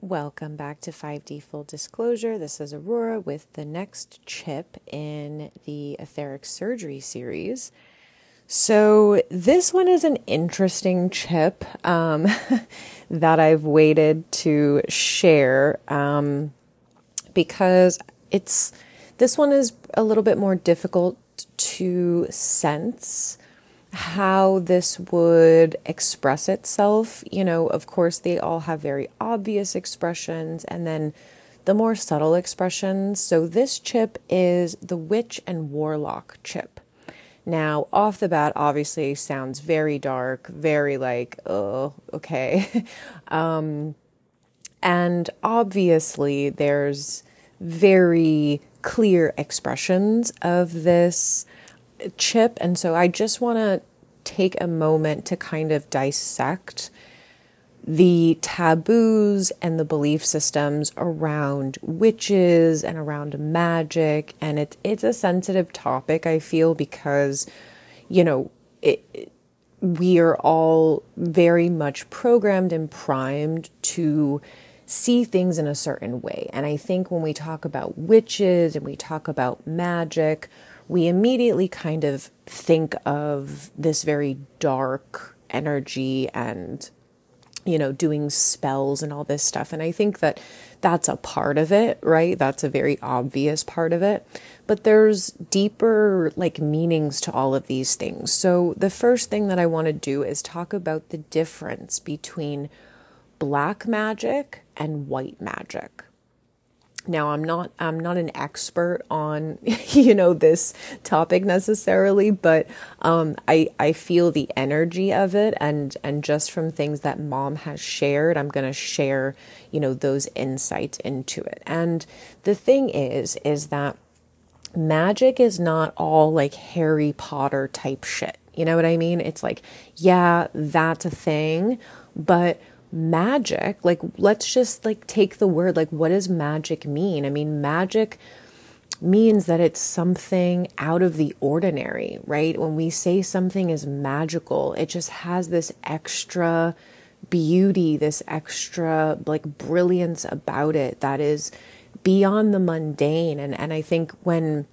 Welcome back to 5D Full Disclosure. This is Aurora with the next chip in the etheric surgery series. So, this one is an interesting chip um, that I've waited to share um, because it's this one is a little bit more difficult to sense how this would express itself. You know, of course, they all have very obvious expressions and then the more subtle expressions. So, this chip is the Witch and Warlock chip. Now, off the bat, obviously sounds very dark, very like, oh, okay. um, and obviously, there's very clear expressions of this chip. And so I just want to take a moment to kind of dissect the taboos and the belief systems around witches and around magic and it's it's a sensitive topic I feel because you know it, we are all very much programmed and primed to see things in a certain way and I think when we talk about witches and we talk about magic we immediately kind of think of this very dark energy and you know doing spells and all this stuff. And i think that that's a part of it right? That's a very obvious part of it. But there's deeper like meanings to all of these things. So the first thing that i want to do is talk about the difference between black magic and white magic now I'm not I'm not an expert on you know this topic necessarily, but um, I I feel the energy of it, and and just from things that mom has shared, I'm gonna share you know those insights into it. And the thing is, is that magic is not all like Harry Potter type shit. You know what I mean? It's like yeah, that's a thing, but magic like let's just like take the word like what does magic mean? I mean magic means that it's something out of the ordinary right? When we say something is magical it just has this extra beauty this extra like brilliance about it that is beyond the mundane. And and i think when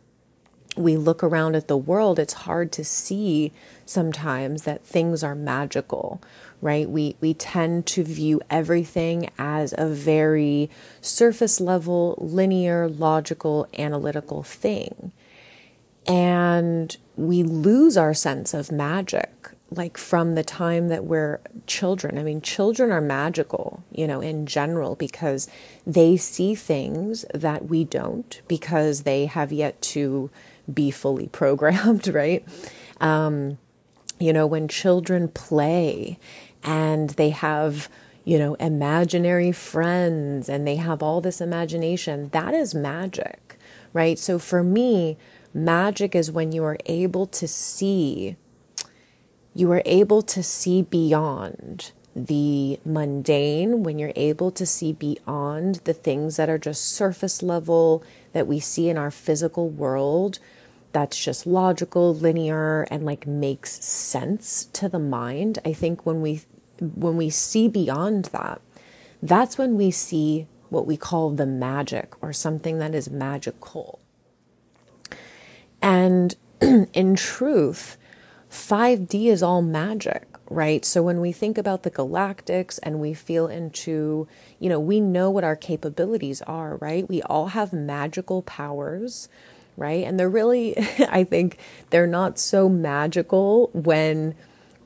we look around at the world it's hard to see sometimes that things are magical right? We we tend to view everything as a very surface level, linear, logical, analytical thing. And we lose our sense of magic like from the time that we're children. I mean, children are magical, you know, in general because they see things that we don't because they have yet to be fully programmed, right? Um, you know, when children play and they have, you know, imaginary friends and they have all this imagination, that is magic, right? So for me, magic is when you are able to see, you are able to see beyond the mundane, when you're able to see beyond the things that are just surface level that we see in our physical world that's just logical, linear, and like makes sense to the mind. I think when we when we see beyond that, that's when we see what we call the magic or something that is magical. And in truth, 5D is all magic, right? So when we think about the galactics and we feel into, you know, we know what our capabilities are, right? We all have magical powers right? And they're really, I think, they're not so magical when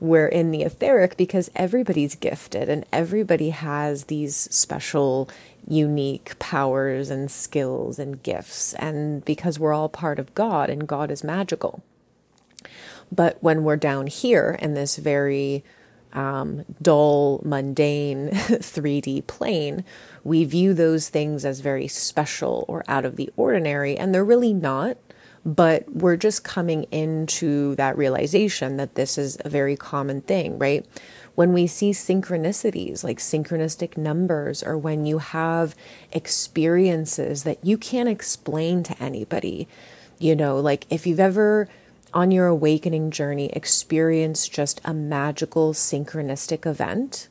we're in the etheric because everybody's gifted and everybody has these special, unique powers and skills and gifts. And because we're all part of God and God is magical. But when we're down here in this very um, dull, mundane 3D plane, we view those things as very special or out of the ordinary, and they're really not. But we're just coming into that realization that this is a very common thing, right? When we see synchronicities like synchronistic numbers, or when you have experiences that you can't explain to anybody, you know, like if you've ever on your awakening journey experienced just a magical synchronistic event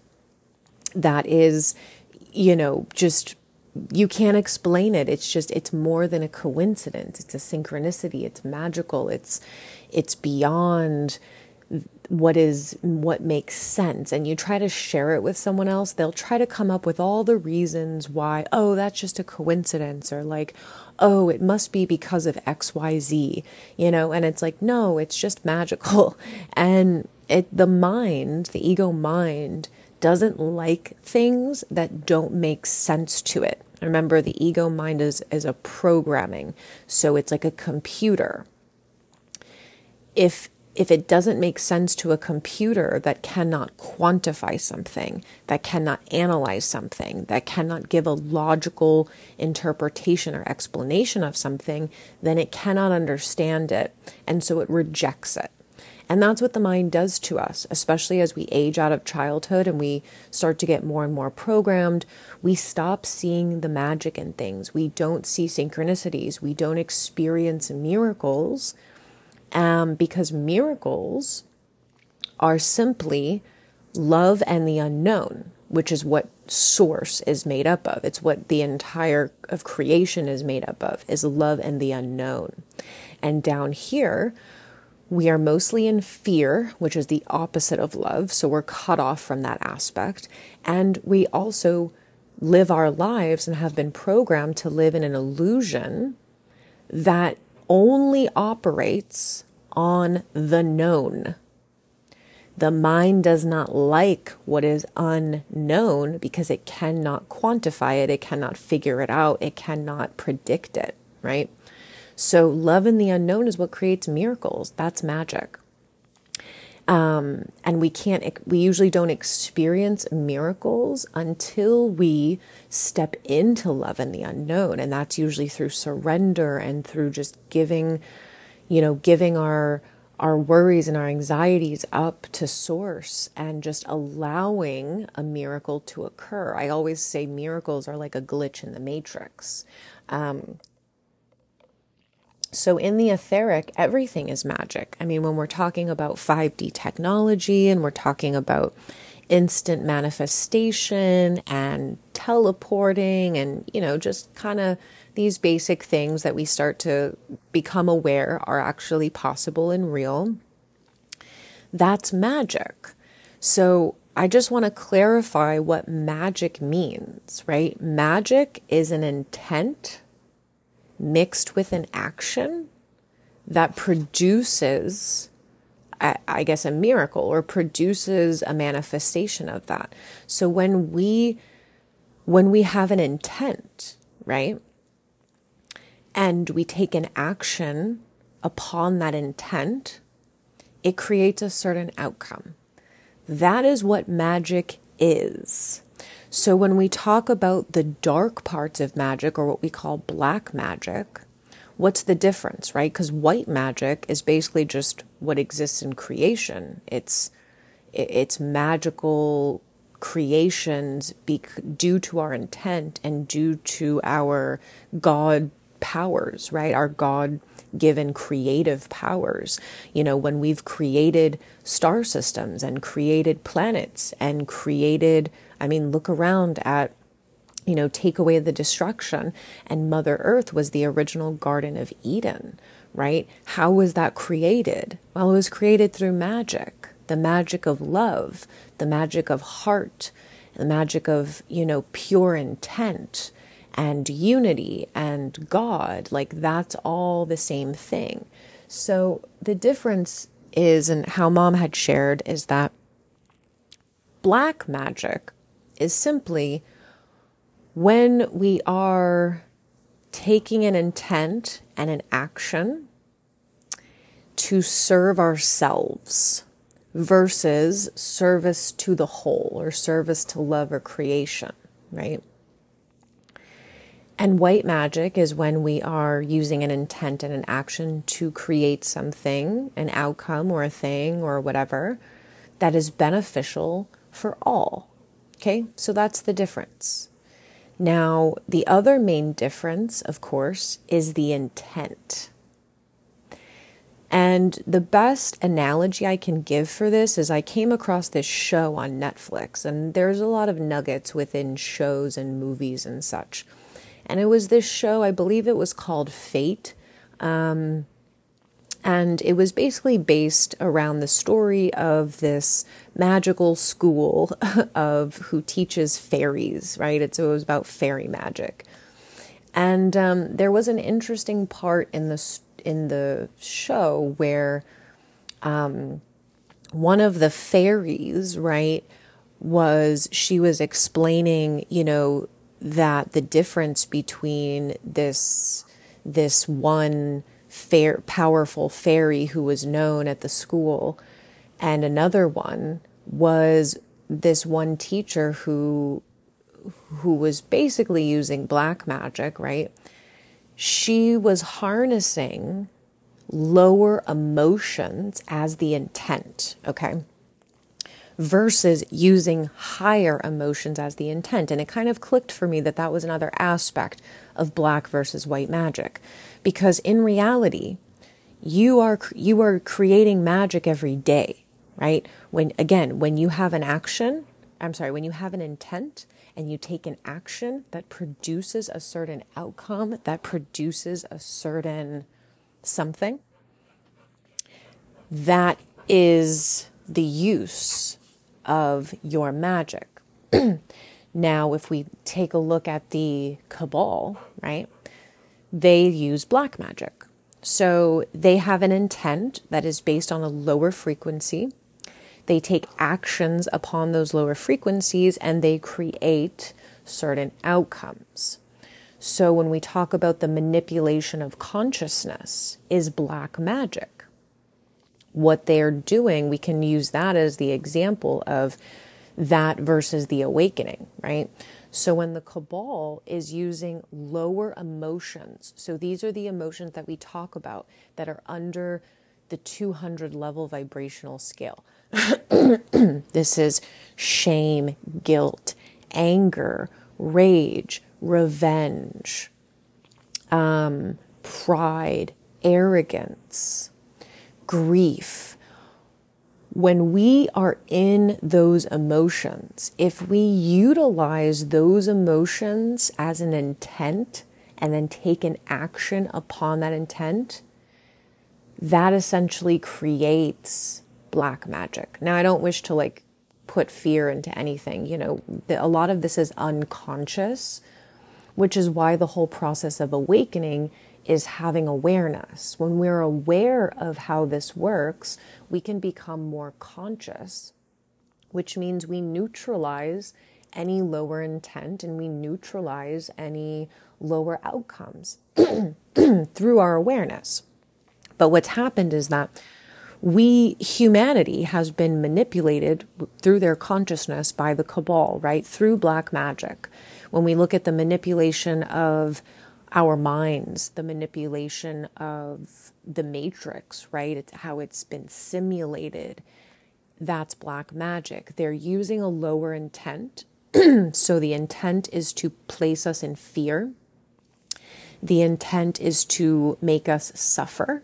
that is you know, just you can't explain it. It's just it's more than a coincidence. It's a synchronicity. It's magical. It's it's beyond what is what makes sense and you try to share it with someone else they'll try to come up with all the reasons why oh that's just a coincidence or like oh it must be because of xyz you know and it's like no it's just magical and it the mind the ego mind doesn't like things that don't make sense to it remember the ego mind is is a programming so it's like a computer if if it doesn't make sense to a computer that cannot quantify something, that cannot analyze something, that cannot give a logical interpretation or explanation of something, then it cannot understand it. And so it rejects it. And that's what the mind does to us, especially as we age out of childhood and we start to get more and more programmed. We stop seeing the magic in things. We don't see synchronicities. We don't experience miracles um, because miracles are simply love and the unknown, which is what source is made up of. It's what the entire of creation is made up of, is love and the unknown. And down here, we are mostly in fear, which is the opposite of love. So we're cut off from that aspect. And we also live our lives and have been programmed to live in an illusion that only operates on the known. The mind does not like what is unknown because it cannot quantify it, it cannot figure it out, it cannot predict it, right? So, love in the unknown is what creates miracles. That's magic. Um, and we can't, we usually don't experience miracles until we step into love in the unknown. And that's usually through surrender and through just giving, you know, giving our, our worries and our anxieties up to source and just allowing a miracle to occur. I always say miracles are like a glitch in the matrix. Um, so, in the etheric, everything is magic. I mean, when we're talking about 5D technology and we're talking about instant manifestation and teleporting and, you know, just kind of these basic things that we start to become aware are actually possible and real, that's magic. So, I just want to clarify what magic means, right? Magic is an intent mixed with an action that produces, I guess, a miracle or produces a manifestation of that. So when we when we have an intent, right? And we take an action upon that intent, it creates a certain outcome. That is what magic is. So when we talk about the dark parts of magic or what we call black magic, what's the difference, right? Because white magic is basically just what exists in creation. It's it's magical creations be, due to our intent and due to our God powers, right? Our God given creative powers. You know, when we've created star systems and created planets and created I mean, look around at you know, take away the destruction. And Mother Earth was the original Garden of Eden, right? How was that created? Well, it was created through magic the magic of love, the magic of heart, the magic of, you know, pure intent and unity and God. Like that's all the same thing. So the difference is, and how mom had shared, is that black magic is simply when we are taking an intent and an action to serve ourselves versus service to the whole or service to love or creation, right? And white magic is when we are using an intent and an action to create something, an outcome or a thing or whatever that is beneficial for all. Okay, so that's the difference. Now, the other main difference, of course, is the intent. And the best analogy I can give for this is I came across this show on Netflix, and there's a lot of nuggets within shows and movies and such. And it was this show, I believe it was called Fate. Um, and it was basically based around the story of this magical school of who teaches fairies, right? It's, it was about fairy magic. And um, there was an interesting part in the in the show where um, one of the fairies, right, was she was explaining, you know, that the difference between this this one fair powerful fairy who was known at the school and another one was this one teacher who who was basically using black magic, right? She was harnessing lower emotions as the intent, okay? Versus using higher emotions as the intent. And it kind of clicked for me that that was another aspect of black versus white magic. Because in reality, you are you are creating magic every day, right? When again, when you have an action, I'm sorry, when you have an intent, and you take an action that produces a certain outcome, that produces a certain something, that is the use of your magic. now, if we take a look at the Cabal, right, they use black magic. So they have an intent that is based on a lower frequency they take actions upon those lower frequencies and they create certain outcomes. So when we talk about the manipulation of consciousness is black magic. What they're doing, we can use that as the example of that versus the awakening, right? So when the cabal is using lower emotions, so these are the emotions that we talk about that are under the 200 level vibrational scale. this is shame, guilt, anger, rage, revenge, um, pride, arrogance, grief. When we are in those emotions, if we utilize those emotions as an intent and then take an action upon that intent, that essentially creates black magic. Now, I don't wish to like put fear into anything. You know, the, a lot of this is unconscious, which is why the whole process of awakening is having awareness. When we're aware of how this works, we can become more conscious, which means we neutralize any lower intent and we neutralize any lower outcomes through our awareness. But what's happened is that we, humanity, has been manipulated through their consciousness by the cabal, right? Through black magic. When we look at the manipulation of our minds, the manipulation of the matrix, right? It's how it's been simulated. That's black magic. They're using a lower intent. so the intent is to place us in fear. The intent is to make us suffer.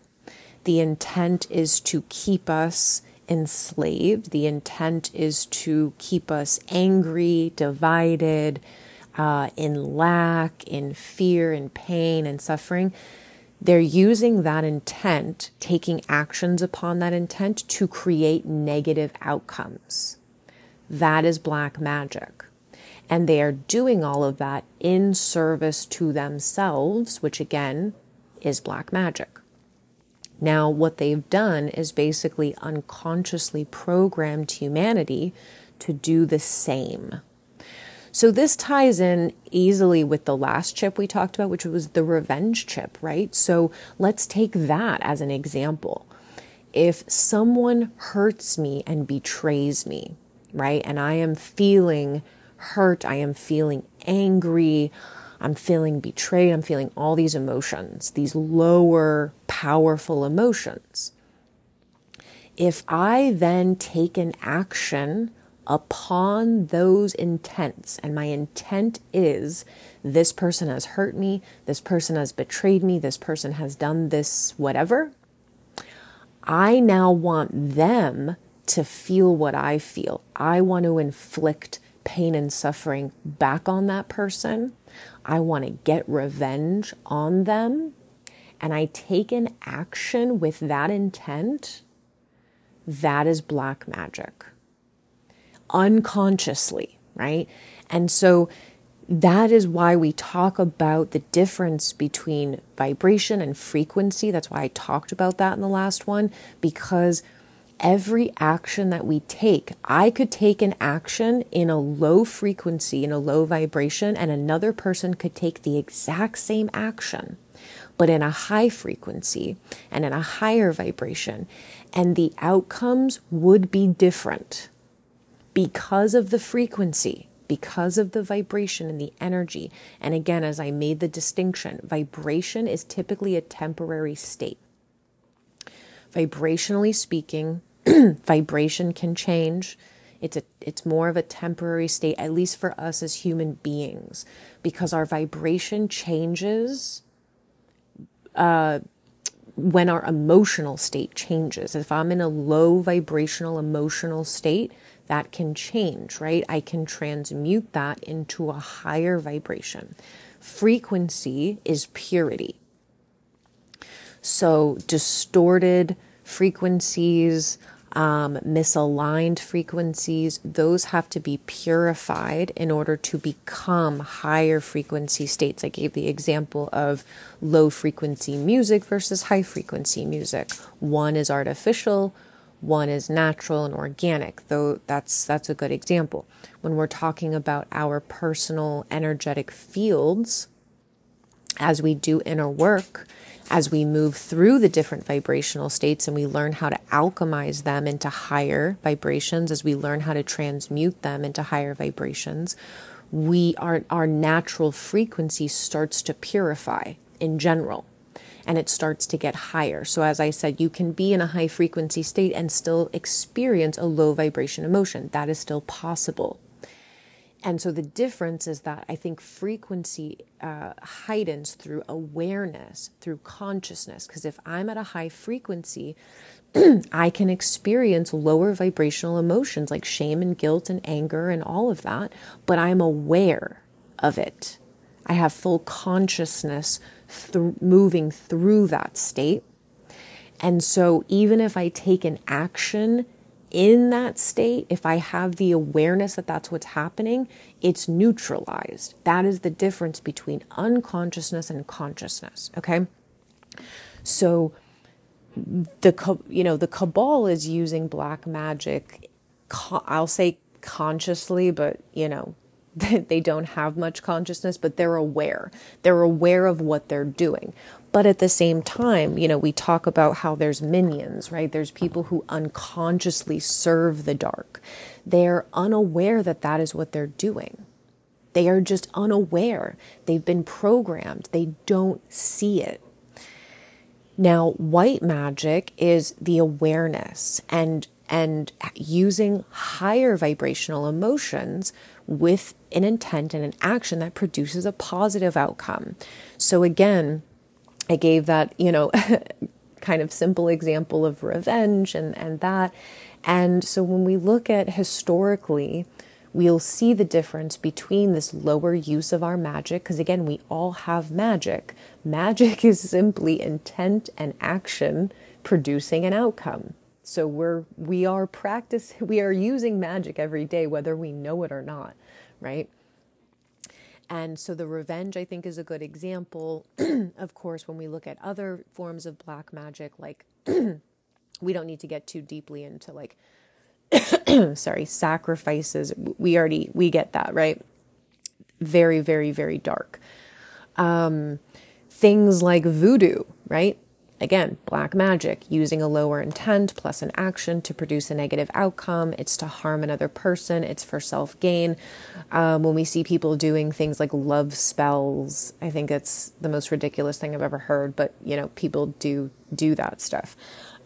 The intent is to keep us enslaved. The intent is to keep us angry, divided, uh, in lack, in fear, in pain, and suffering. They're using that intent, taking actions upon that intent to create negative outcomes. That is black magic. And they are doing all of that in service to themselves, which again is black magic. Now, what they've done is basically unconsciously programmed humanity to do the same. So, this ties in easily with the last chip we talked about, which was the revenge chip, right? So, let's take that as an example. If someone hurts me and betrays me, right, and I am feeling hurt, I am feeling angry, I'm feeling betrayed. I'm feeling all these emotions, these lower, powerful emotions. If I then take an action upon those intents, and my intent is this person has hurt me, this person has betrayed me, this person has done this, whatever, I now want them to feel what I feel. I want to inflict pain and suffering back on that person. I want to get revenge on them. And I take an action with that intent. That is black magic. Unconsciously, right? And so that is why we talk about the difference between vibration and frequency. That's why I talked about that in the last one, because every action that we take, I could take an action in a low frequency, in a low vibration, and another person could take the exact same action, but in a high frequency and in a higher vibration. And the outcomes would be different because of the frequency because of the vibration and the energy. And again, as I made the distinction, vibration is typically a temporary state. Vibrationally speaking, vibration can change. It's a it's more of a temporary state, at least for us as human beings, because our vibration changes uh, when our emotional state changes. If I'm in a low vibrational emotional state, that can change, right? I can transmute that into a higher vibration. Frequency is purity. So, distorted frequencies, um, misaligned frequencies, those have to be purified in order to become higher frequency states. I gave the example of low frequency music versus high frequency music. One is artificial, one is natural and organic though that's that's a good example when we're talking about our personal energetic fields as we do inner work as we move through the different vibrational states and we learn how to alchemize them into higher vibrations as we learn how to transmute them into higher vibrations we our our natural frequency starts to purify in general and it starts to get higher. So, as I said, you can be in a high frequency state and still experience a low vibration emotion. That is still possible. And so the difference is that I think frequency uh, heightens through awareness, through consciousness. Because if I'm at a high frequency, I can experience lower vibrational emotions like shame and guilt and anger and all of that, but I'm aware of it. I have full consciousness th- moving through that state. And so, even if I take an action in that state, if I have the awareness that that's what's happening, it's neutralized. That is the difference between unconsciousness and consciousness. Okay. So, the you know the cabal is using black magic i'll say consciously but you know they don't have much consciousness, but they're aware. They're aware of what they're doing. But at the same time, you know, we talk about how there's minions, right? There's people who unconsciously serve the dark. They're unaware that that is what they're doing. They are just unaware. They've been programmed. They don't see it. Now, white magic is the awareness and and using higher vibrational emotions with an intent and an action that produces a positive outcome. So again, I gave that, you know, kind of simple example of revenge and, and that. And so when we look at historically, we'll see the difference between this lower use of our magic, because again, we all have magic. Magic is simply intent and action producing an outcome. So we're we are practice we are using magic every day whether we know it or not, right? And so the revenge I think is a good example. of course, when we look at other forms of black magic like we don't need to get too deeply into like sorry, sacrifices. We already we get that, right? Very very very dark. Um things like voodoo, right? Again, black magic, using a lower intent plus an action to produce a negative outcome. It's to harm another person, it's for self gain. Um, when we see people doing things like love spells, I think it's the most ridiculous thing I've ever heard, but you know, people do do that stuff.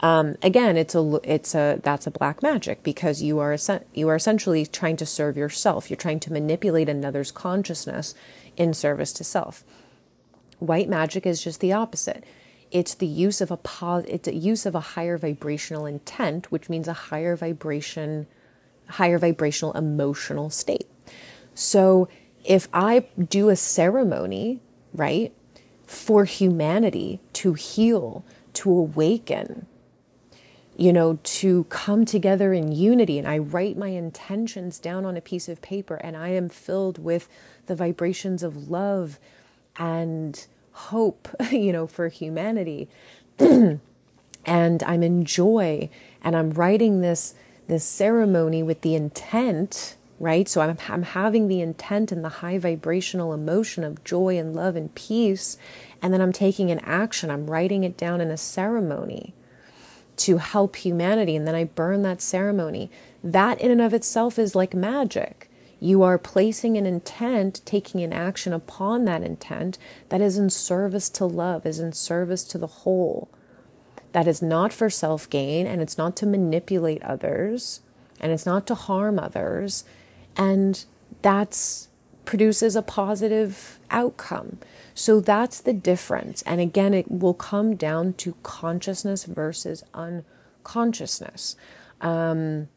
Um, again, it's a it's a that's a black magic because you are you are essentially trying to serve yourself. You're trying to manipulate another's consciousness in service to self. White magic is just the opposite it's the use of a pos- it's a use of a higher vibrational intent, which means a higher vibration, higher vibrational emotional state. So if I do a ceremony, right, for humanity to heal, to awaken, you know, to come together in unity. And I write my intentions down on a piece of paper, and I am filled with the vibrations of love and hope, you know, for humanity. and I'm in joy, and I'm writing this this ceremony with the intent right? So I'm, I'm having the intent and the high vibrational emotion of joy and love and peace. And then I'm taking an action. I'm writing it down in a ceremony to help humanity. And then I burn that ceremony. That in and of itself is like magic. You are placing an intent, taking an action upon that intent that is in service to love, is in service to the whole. That is not for self gain and it's not to manipulate others and it's not to harm others and that's produces a positive outcome. So that's the difference. And again, it will come down to consciousness versus unconsciousness. Um,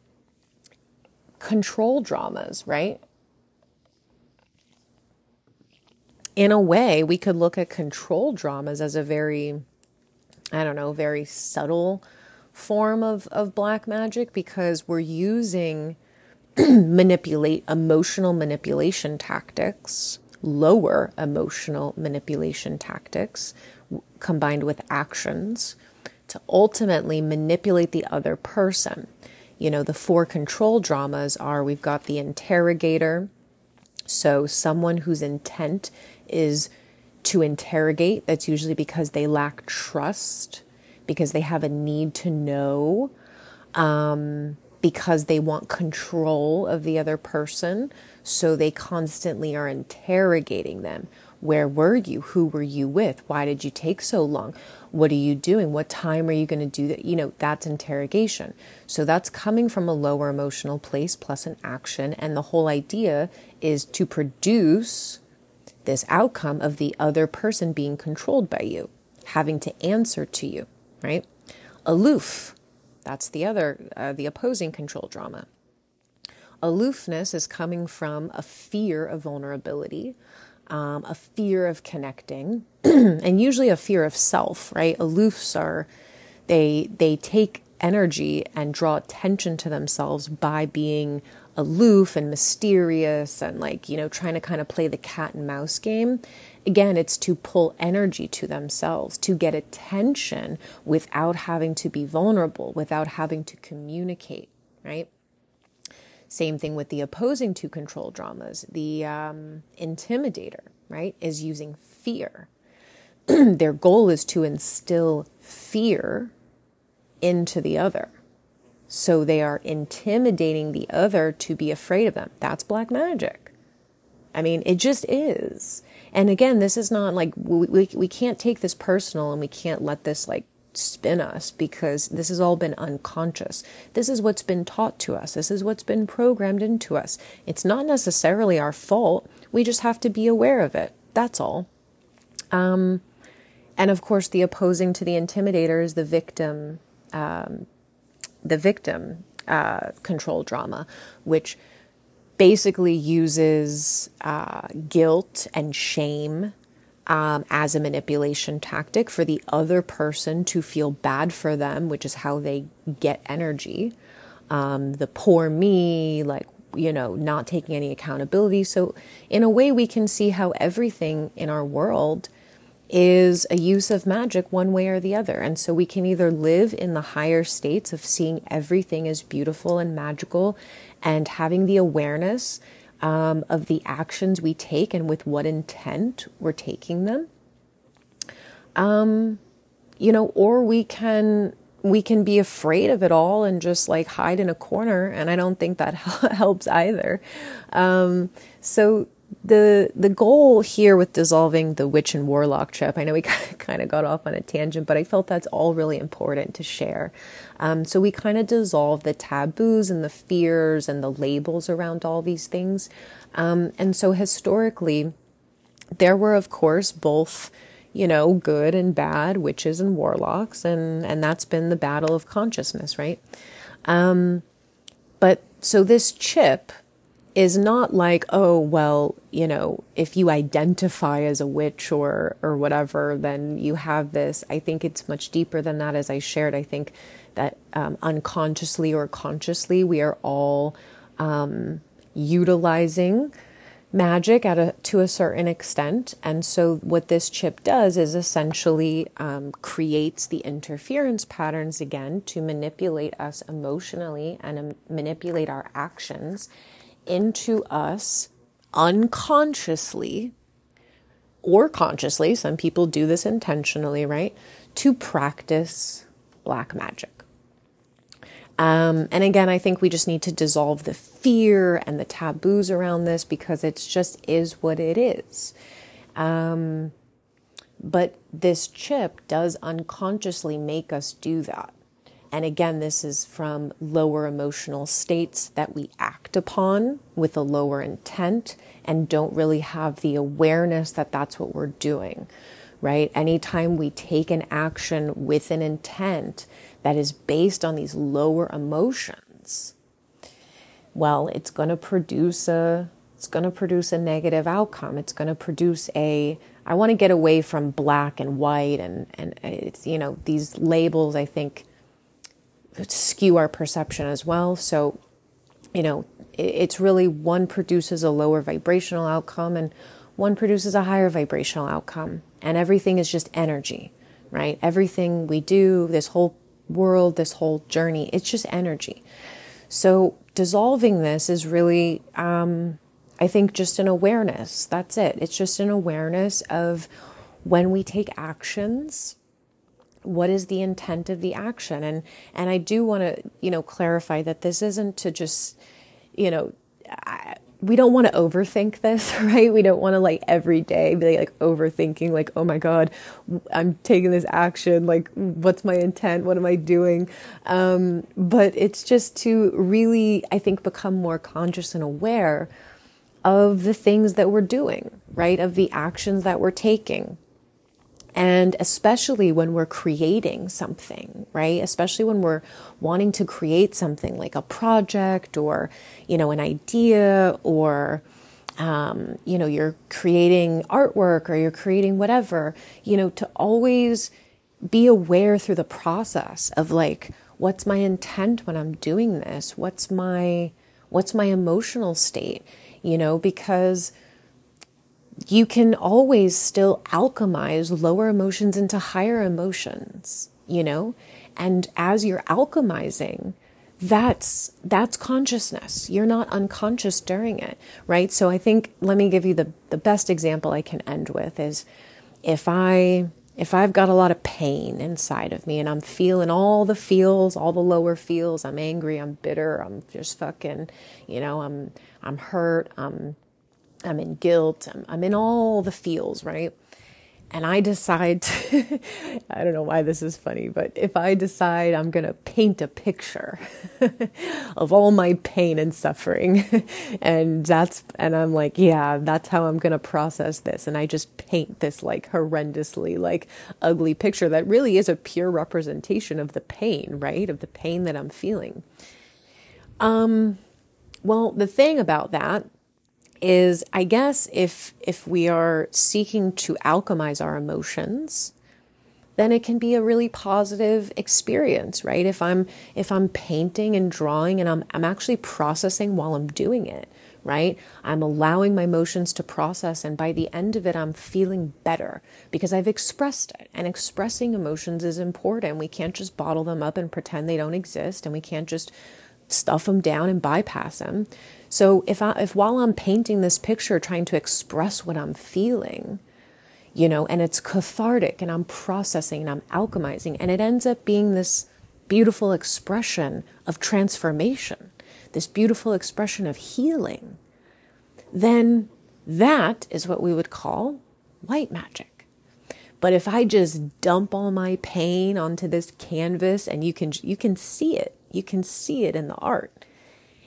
control dramas, right? In a way, we could look at control dramas as a very, I don't know, very subtle form of, of black magic because we're using manipulate emotional manipulation tactics, lower emotional manipulation tactics combined with actions to ultimately manipulate the other person. You know, the four control dramas are we've got the interrogator, so someone whose intent is to interrogate, that's usually because they lack trust, because they have a need to know. Um, because they want control of the other person. So they constantly are interrogating them. Where were you? Who were you with? Why did you take so long? What are you doing? What time are you going to do that? You know, that's interrogation. So that's coming from a lower emotional place plus an action. And the whole idea is to produce this outcome of the other person being controlled by you, having to answer to you, right? Aloof that's the other, uh, the opposing control drama. Aloofness is coming from a fear of vulnerability, um, a fear of connecting, and usually a fear of self, right? Aloofs are, they, they take energy and draw attention to themselves by being aloof and mysterious and like, you know, trying to kind of play the cat and mouse game. Again, it's to pull energy to themselves, to get attention without having to be vulnerable, without having to communicate, right? Same thing with the opposing two control dramas. The um, intimidator, right, is using fear. Their goal is to instill fear into the other. So they are intimidating the other to be afraid of them. That's black magic. I mean, it just is. And again, this is not like we, we, we can't take this personal and we can't let this like spin us because this has all been unconscious. This is what's been taught to us. This is what's been programmed into us. It's not necessarily our fault. We just have to be aware of it. That's all. Um, and of course, the opposing to the intimidator is the victim, um, the victim uh, control drama, which basically uses uh, guilt and shame um, as a manipulation tactic for the other person to feel bad for them, which is how they get energy. Um, the poor me, like, you know, not taking any accountability. So, in a way, we can see how everything in our world is a use of magic one way or the other. And so we can either live in the higher states of seeing everything as beautiful and magical and having the awareness um, of the actions we take and with what intent we're taking them. Um, you know, or we can we can be afraid of it all and just like hide in a corner, and I don't think that helps either. Um, so the the goal here with dissolving the witch and warlock chip, I know we kind of got off on a tangent, but I felt that's all really important to share. Um, so we kind of dissolve the taboos and the fears and the labels around all these things. Um, and so historically, there were, of course, both you know, good and bad, witches and warlocks, and and that's been the battle of consciousness, right? Um, but so this chip is not like, oh, well, you know, if you identify as a witch or or whatever, then you have this. I think it's much deeper than that. As I shared, I think that um, unconsciously or consciously, we are all um, utilizing magic at a to a certain extent. And so what this chip does is essentially um, creates the interference patterns again to manipulate us emotionally and um, manipulate our actions into us unconsciously or consciously some people do this intentionally right to practice black magic um, and again, I think we just need to dissolve the fear and the taboos around this because it just is what it is. Um, but this chip does unconsciously make us do that. And again, this is from lower emotional states that we act upon with a lower intent and don't really have the awareness that that's what we're doing, right? Anytime we take an action with an intent, that is based on these lower emotions, well, it's going to produce a it's going to produce a negative outcome. It's going to produce a I want to get away from black and white and and it's you know these labels I think skew our perception as well. So, you know, it's really one produces a lower vibrational outcome and one produces a higher vibrational outcome. And everything is just energy, right? Everything we do, this whole world, this whole journey. It's just energy. So dissolving this is really, um, I think, just an awareness. That's it. It's just an awareness of when we take actions what is the intent of the action and and I do want to you know clarify that this isn't to just you know I, we don't want to overthink this, right? We don't want to like every day be like overthinking, like, oh my God, I'm taking this action. Like, what's my intent? What am I doing? Um, but it's just to really, I think, become more conscious and aware of the things that we're doing, right? Of the actions that we're taking. And especially when we're creating something, right? Especially when we're wanting to create something like a project or, you know, an idea or, um, you know, you're creating artwork or you're creating whatever, you know, to always be aware through the process of like, what's my intent when I'm doing this? What's my, what's my emotional state? You know, because you can always still alchemize lower emotions into higher emotions, you know? And as you're alchemizing, that's that's consciousness. You're not unconscious during it, right? So I think let me give you the the best example I can end with is if I if I've got a lot of pain inside of me and I'm feeling all the feels, all the lower feels, I'm angry, I'm bitter, I'm just fucking, you know, I'm I'm hurt, I'm I'm in guilt, I'm, I'm in all the feels, right? And I decide, to, I don't know why this is funny, but if I decide I'm going to paint a picture of all my pain and suffering, and that's, and I'm like, yeah, that's how I'm going to process this. And I just paint this like horrendously, like ugly picture that really is a pure representation of the pain, right? Of the pain that I'm feeling. Um, well, the thing about that is I guess if if we are seeking to alchemize our emotions, then it can be a really positive experience, right? If I'm if I'm painting and drawing and I'm I'm actually processing while I'm doing it, right? I'm allowing my emotions to process and by the end of it I'm feeling better because I've expressed it. And expressing emotions is important. We can't just bottle them up and pretend they don't exist and we can't just stuff them down and bypass them. So if I if while I'm painting this picture trying to express what I'm feeling, you know, and it's cathartic and I'm processing and I'm alchemizing and it ends up being this beautiful expression of transformation, this beautiful expression of healing, then that is what we would call white magic. But if I just dump all my pain onto this canvas and you can you can see it you can see it in the art.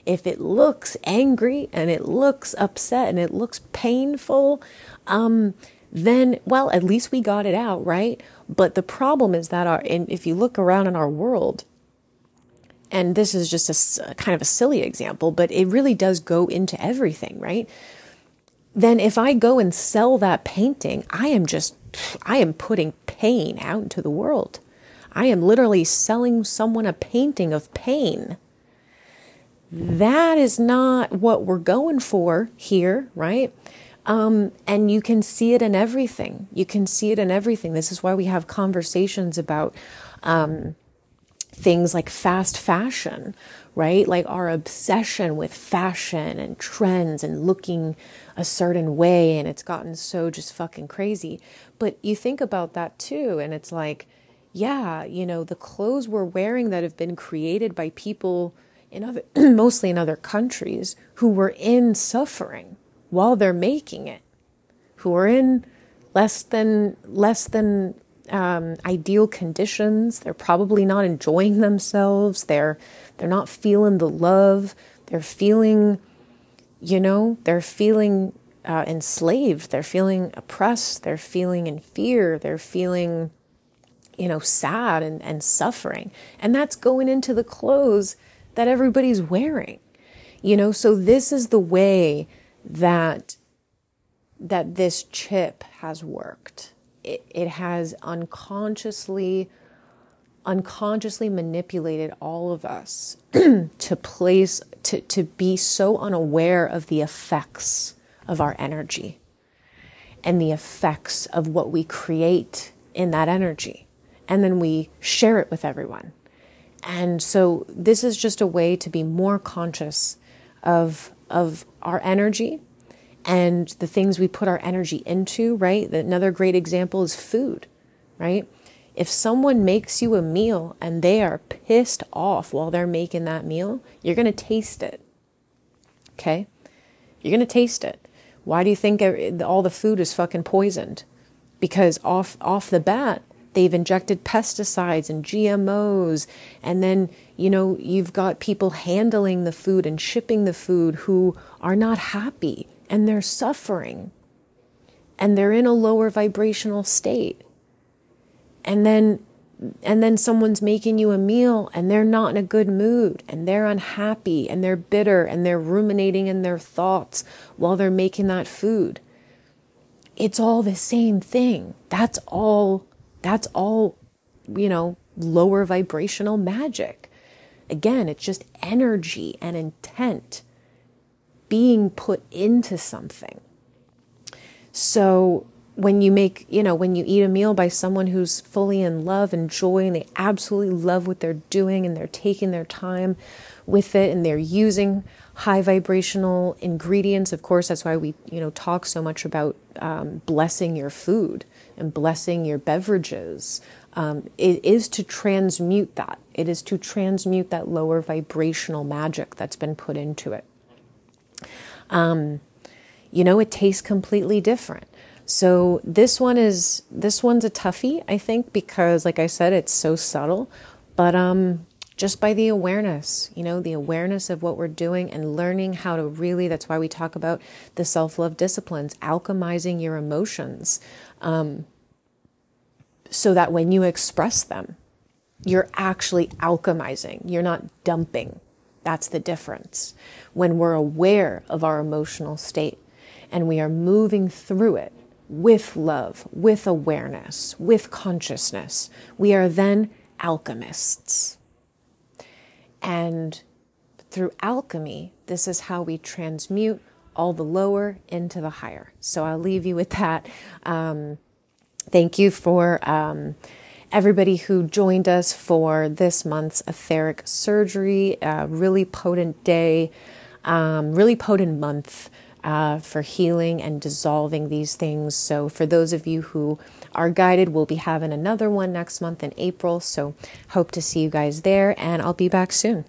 If it looks angry and it looks upset and it looks painful, um, then, well, at least we got it out, right? But the problem is that our, and if you look around in our world, and this is just a kind of a silly example, but it really does go into everything, right? Then if I go and sell that painting, I am just, I am putting pain out into the world. I am literally selling someone a painting of pain. That is not what we're going for here, right? Um, and you can see it in everything. You can see it in everything. This is why we have conversations about um, things like fast fashion, right? Like our obsession with fashion and trends and looking a certain way. And it's gotten so just fucking crazy. But you think about that too. And it's like, yeah, you know, the clothes we're wearing that have been created by people in other, mostly in other countries who were in suffering while they're making it, who are in less than less than um, ideal conditions. They're probably not enjoying themselves. They're they're not feeling the love. They're feeling, you know, they're feeling uh, enslaved. They're feeling oppressed. They're feeling in fear. They're feeling, you know, sad and, and suffering. And that's going into the clothes that everybody's wearing. You know, so this is the way that that this chip has worked. It, it has unconsciously unconsciously manipulated all of us to place to, to be so unaware of the effects of our energy and the effects of what we create in that energy and then we share it with everyone and so this is just a way to be more conscious of of our energy and the things we put our energy into, right? Another great example is food, right? If someone makes you a meal and they are pissed off while they're making that meal, you're going to taste it. Okay? You're going to taste it. Why do you think all the food is fucking poisoned? Because off off the bat, they've injected pesticides and GMOs and then you know you've got people handling the food and shipping the food who are not happy and they're suffering and they're in a lower vibrational state. And then and then someone's making you a meal and they're not in a good mood and they're unhappy and they're bitter and they're ruminating in their thoughts while they're making that food. It's all the same thing. That's all that's all, you know, lower vibrational magic. Again, it's just energy and intent being put into something. So when you make, you know, when you eat a meal by someone who's fully in love and joy and they absolutely love what they're doing and they're taking their time with it and they're using high vibrational ingredients. Of course, that's why we, you know, talk so much about um, blessing your food and blessing your beverages. Um, it is to transmute that. It is to transmute that lower vibrational magic that's been put into it. Um, you know, it tastes completely different. So this one is this one's a toughie, I think, because like I said, it's so subtle. But um, just by the awareness, you know, the awareness of what we're doing and learning how to really, that's why we talk about the self love disciplines, alchemizing your emotions. Um, so that when you express them, you're actually alchemizing, you're not dumping. That's the difference. When we're aware of our emotional state and we are moving through it with love, with awareness, with consciousness, we are then alchemists. And through alchemy, this is how we transmute all the lower into the higher. So I'll leave you with that. Um, thank you for um, everybody who joined us for this month's etheric surgery. Really potent day, um, really potent month. Uh, for healing and dissolving these things. So, for those of you who are guided, we'll be having another one next month in April. So, hope to see you guys there, and I'll be back soon.